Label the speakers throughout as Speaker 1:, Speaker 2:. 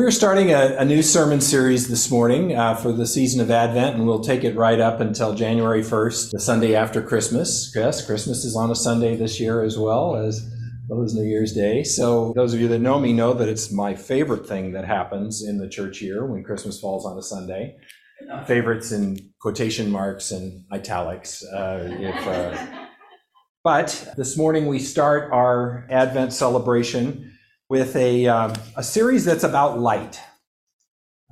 Speaker 1: We're starting a, a, new sermon series this morning uh, for the season of Advent, and we'll take it right up until January 1st, the Sunday after Christmas. Yes, Christmas is on a Sunday this year as well as well as New Year's Day. So, those of you that know me know that it's my favorite thing that happens in the church year when Christmas falls on a Sunday. Favorites in quotation marks and italics. Uh, if, uh, but this morning we start our Advent celebration with a, um, a series that's about light.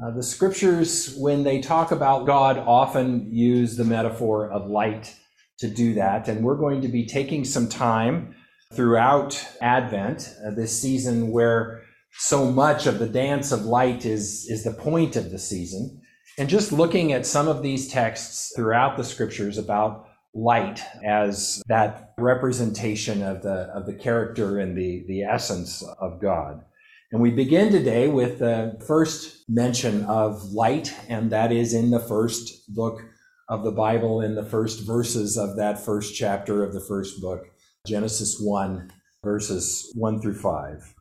Speaker 1: Uh, the scriptures, when they talk about God, often use the metaphor of light to do that. And we're going to be taking some time throughout Advent, uh, this season where so much of the dance of light is, is the point of the season, and just looking at some of these texts throughout the scriptures about light as that representation of the of the character and the the essence of God. And we begin today with the first mention of light, and that is in the first book of the Bible, in the first verses of that first chapter of the first book, Genesis 1, verses 1 through 5,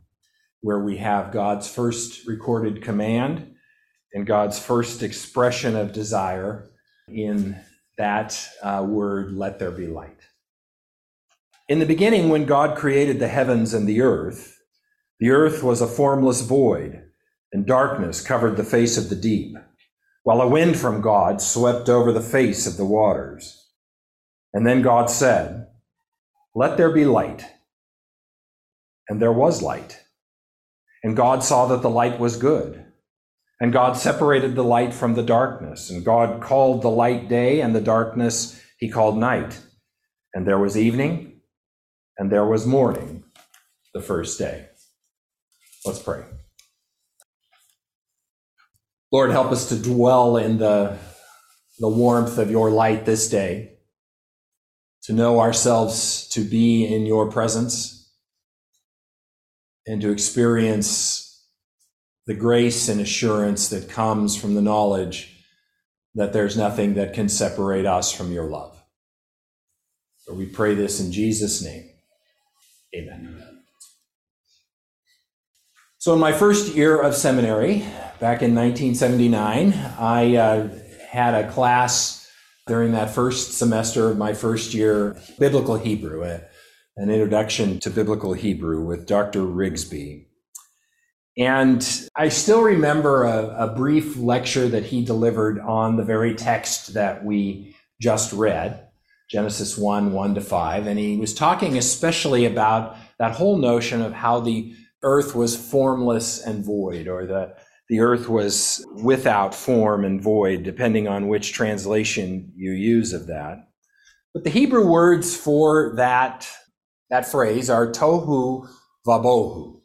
Speaker 1: where we have God's first recorded command and God's first expression of desire in that uh, word, let there be light. In the beginning, when God created the heavens and the earth, the earth was a formless void, and darkness covered the face of the deep, while a wind from God swept over the face of the waters. And then God said, Let there be light. And there was light. And God saw that the light was good. And God separated the light from the darkness. And God called the light day, and the darkness he called night. And there was evening, and there was morning the first day. Let's pray. Lord, help us to dwell in the, the warmth of your light this day, to know ourselves to be in your presence, and to experience the grace and assurance that comes from the knowledge that there's nothing that can separate us from your love. So we pray this in Jesus' name. Amen. So, in my first year of seminary, back in 1979, I uh, had a class during that first semester of my first year, Biblical Hebrew, an introduction to Biblical Hebrew with Dr. Rigsby. And I still remember a, a, brief lecture that he delivered on the very text that we just read, Genesis 1 1 to 5. And he was talking especially about that whole notion of how the earth was formless and void, or the, the earth was without form and void, depending on which translation you use of that. But the Hebrew words for that, that phrase are tohu vabohu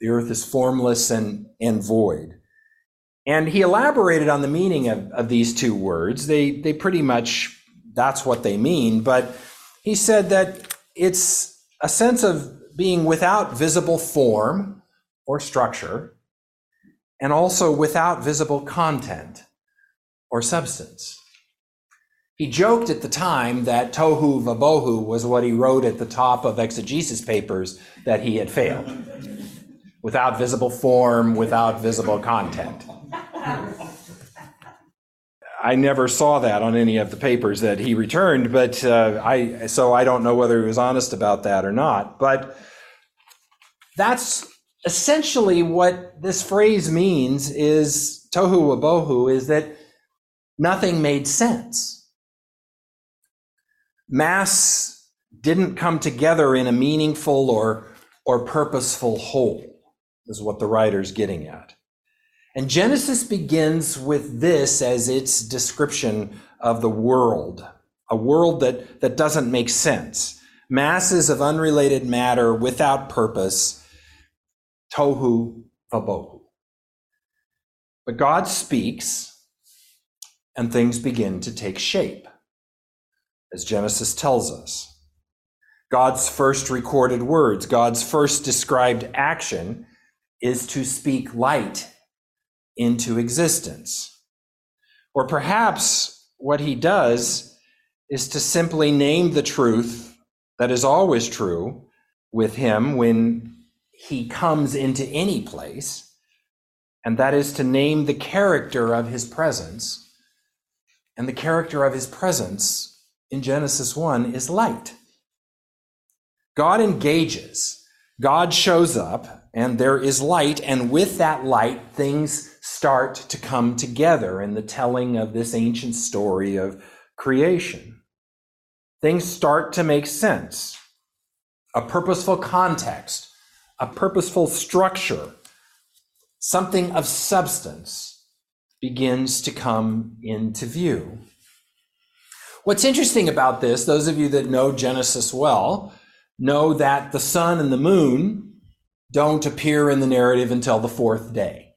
Speaker 1: the earth is formless and, and void. And he elaborated on the meaning of, of these two words. They, they pretty much, that's what they mean. But he said that it's a sense of being without visible form or structure, and also without visible content or substance. He joked at the time that tohu vabohu was what he wrote at the top of exegesis papers that he had failed without visible form, without visible content. I never saw that on any of the papers that he returned, but uh, I so I don't know whether he was honest about that or not. But that's essentially what this phrase means is tohu wabohu is that nothing made sense. Mass didn't come together in a meaningful or or purposeful whole is what the writer's getting at. And Genesis begins with this as its description of the world, a world that, that doesn't make sense. Masses of unrelated matter without purpose, tohu vabohu. But God speaks, and things begin to take shape, as Genesis tells us. God's first recorded words, God's first described action, is to speak light into existence. Or perhaps what he does is to simply name the truth that is always true with him when he comes into any place, and that is to name the character of his presence. And the character of his presence in Genesis 1 is light. God engages, God shows up, and there is light, and with that light, things start to come together in the telling of this ancient story of creation. Things start to make sense. A purposeful context, a purposeful structure, something of substance begins to come into view. What's interesting about this, those of you that know Genesis well, know that the sun and the moon don't appear in the narrative until the fourth day.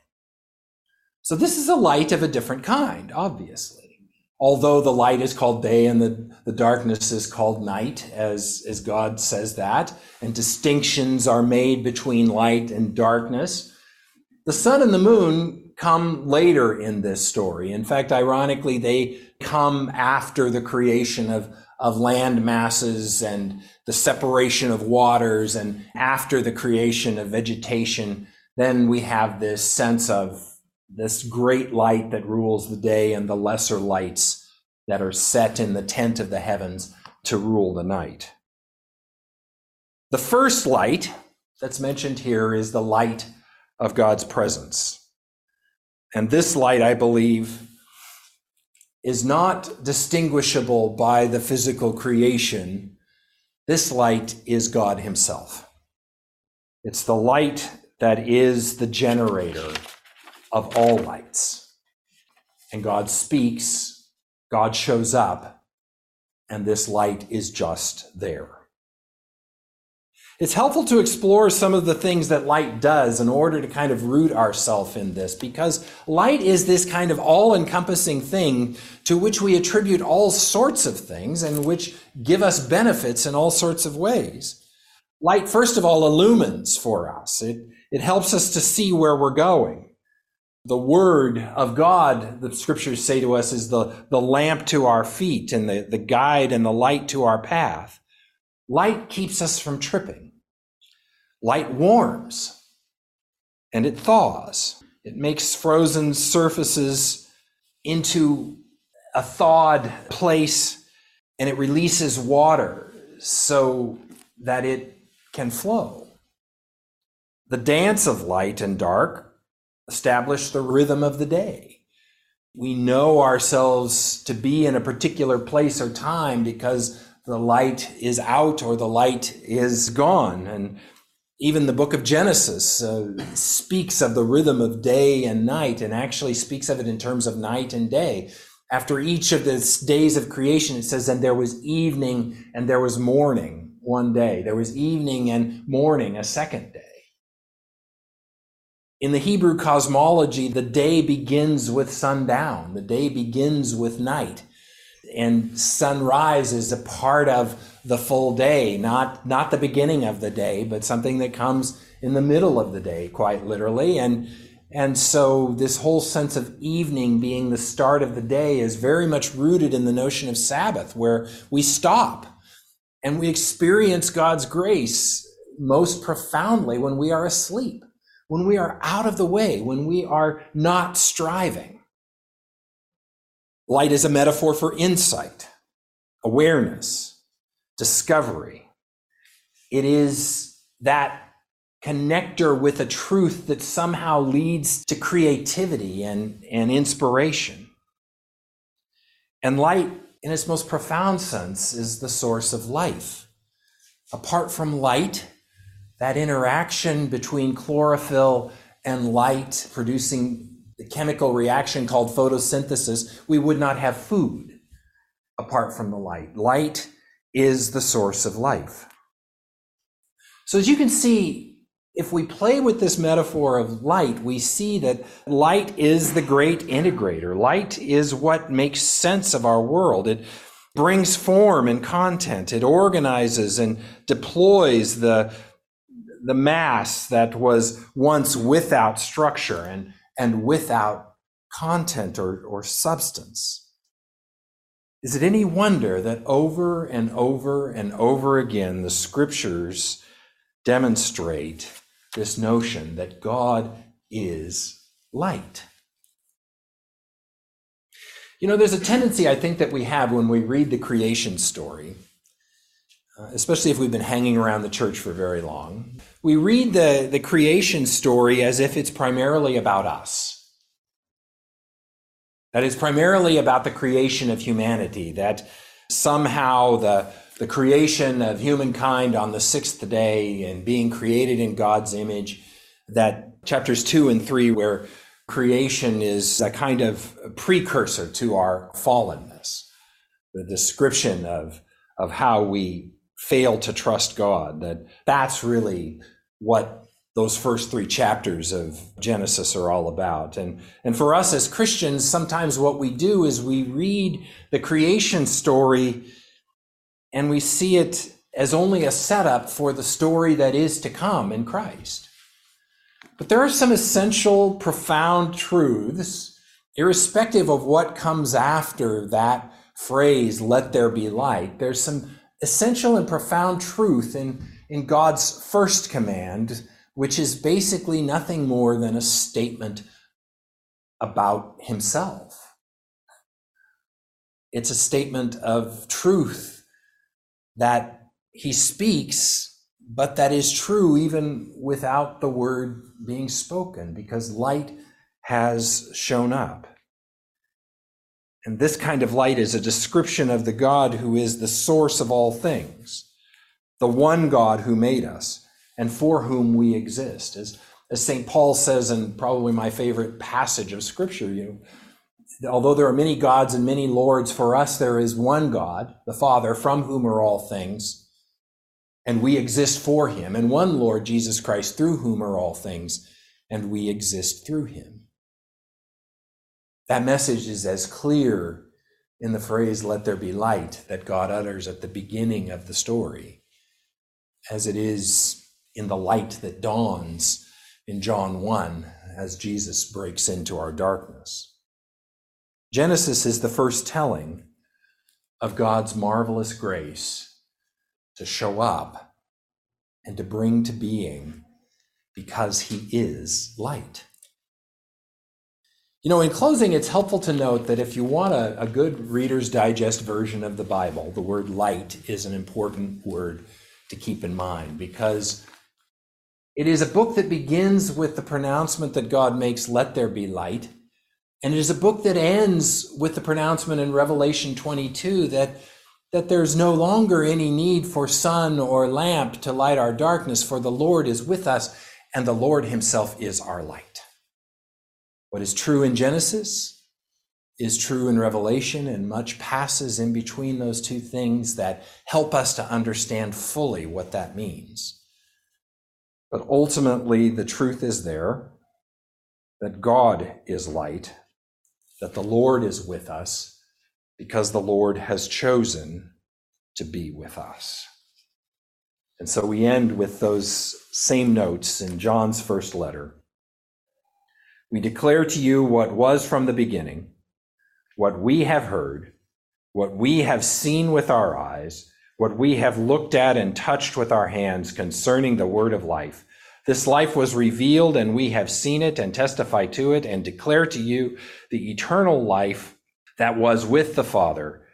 Speaker 1: So this is a light of a different kind, obviously. Although the light is called day and the, the darkness is called night, as, as God says that, and distinctions are made between light and darkness, the sun and the moon come later in this story. In fact, ironically, they come after the creation of, of land masses and the separation of waters and after the creation of vegetation, then we have this sense of this great light that rules the day and the lesser lights that are set in the tent of the heavens to rule the night. The first light that's mentioned here is the light of God's presence. And this light, I believe, is not distinguishable by the physical creation. This light is God Himself. It's the light that is the generator of all lights. And God speaks, God shows up, and this light is just there. It's helpful to explore some of the things that light does in order to kind of root ourselves in this because light is this kind of all encompassing thing to which we attribute all sorts of things and which give us benefits in all sorts of ways. Light, first of all, illumines for us. It, it helps us to see where we're going. The word of God, the scriptures say to us, is the, the lamp to our feet and the, the guide and the light to our path. Light keeps us from tripping. Light warms and it thaws. It makes frozen surfaces into a thawed place and it releases water so that it can flow. The dance of light and dark establish the rhythm of the day. We know ourselves to be in a particular place or time because the light is out or the light is gone. And even the book of Genesis uh, speaks of the rhythm of day and night and actually speaks of it in terms of night and day. After each of the days of creation, it says, and there was evening and there was morning one day. There was evening and morning a second day. In the Hebrew cosmology, the day begins with sundown. The day begins with night. And sunrise is a part of the full day, not, not the beginning of the day, but something that comes in the middle of the day, quite literally. And, and so this whole sense of evening being the start of the day is very much rooted in the notion of Sabbath, where we stop and we experience God's grace most profoundly when we are asleep, when we are out of the way, when we are not striving. Light is a metaphor for insight, awareness, discovery. It is that connector with a truth that somehow leads to creativity and, and inspiration. And light, in its most profound sense, is the source of life. Apart from light, that interaction between chlorophyll and light producing the chemical reaction called photosynthesis, we would not have food apart from the light. Light is the source of life. So, as you can see, if we play with this metaphor of light, we see that light is the great integrator. Light is what makes sense of our world. It brings form and content. It organizes and deploys the, the mass that was once without structure and, and without content or, or substance. Is it any wonder that over and over and over again the scriptures demonstrate this notion that God is light. You know, there's a tendency I think that we have when we read the creation story, Uh, especially if we've been hanging around the church for very long. We read the, the creation story as if it's primarily about us. That it's primarily about the creation of humanity, that somehow the, the creation of humankind on the sixth day and being created in God's image, that chapters two and three, where creation is a kind of precursor to our fallenness, the description of, of how we fail to trust God, that that's really what those first three chapters of Genesis are all about. And, and for us as Christians, sometimes what we do is we read the creation story and we see it as only a setup for the story that is to come in Christ. But there are some essential, profound truths, irrespective of what comes after that phrase, let there be light. There's some essential and profound truth in, in God's first command, which is basically nothing more than a statement about himself. It's a statement of truth that he speaks but that is true even without the word being spoken, because light has shown up. And this kind of light is a description of the God who is the source of all things, the one God who made us and for whom we exist. As, as St. Paul says in probably my favorite passage of Scripture, you know, although there are many gods and many lords, for us there is one God, the Father, from whom are all things and we exist for him, and one Lord Jesus Christ, through whom are all things, and we exist through him. That message is as clear in the phrase, let there be light, that God utters at the beginning of the story, as it is in the light that dawns in John 1 as Jesus breaks into our darkness. Genesis is the first telling of God's marvelous grace to show up and to bring to being because he is light. You know, in closing, it's helpful to note that if you want a, a, good Reader's Digest version of the Bible, the word light is an important word to keep in mind because it is a book that begins with the pronouncement that God makes, let there be light. And it is a book that ends with the pronouncement in Revelation 22 that that there's no longer any need for sun or lamp to light our darkness, for the Lord is with us, and the Lord himself is our light. What is true in Genesis is true in Revelation, and much passes in between those two things that help us to understand fully what that means. But ultimately, the truth is there that God is light, that the Lord is with us, because the Lord has chosen to be with us. And so we end with those same notes in John's first letter. We declare to you what was from the beginning, what we have heard, what we have seen with our eyes, what we have looked at and touched with our hands concerning the word of life. This life was revealed, and we have seen it and testify to it and declare to you the eternal life that was with the Father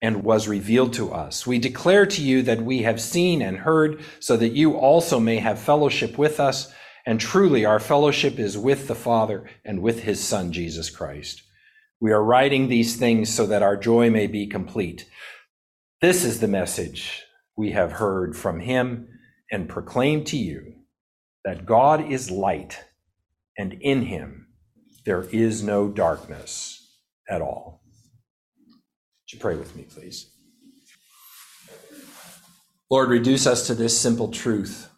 Speaker 1: and was revealed to us. We declare to you that we have seen and heard, so that you also may have fellowship with us. And truly, our fellowship is with the Father and with his Son, Jesus Christ. We are writing these things so that our joy may be complete. This is the message we have heard from him and proclaim to you that God is light, and in him there is no darkness at all. Would you pray with me, please? Lord, reduce us to this simple truth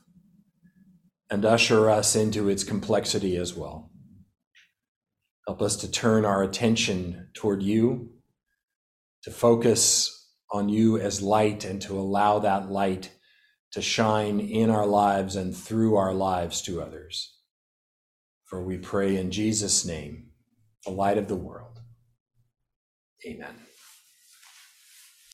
Speaker 1: and usher us into its complexity as well. Help us to turn our attention toward you, to focus on you as light, and to allow that light to shine in our lives and through our lives to others. For we pray in Jesus' name, the light of the world. Amen.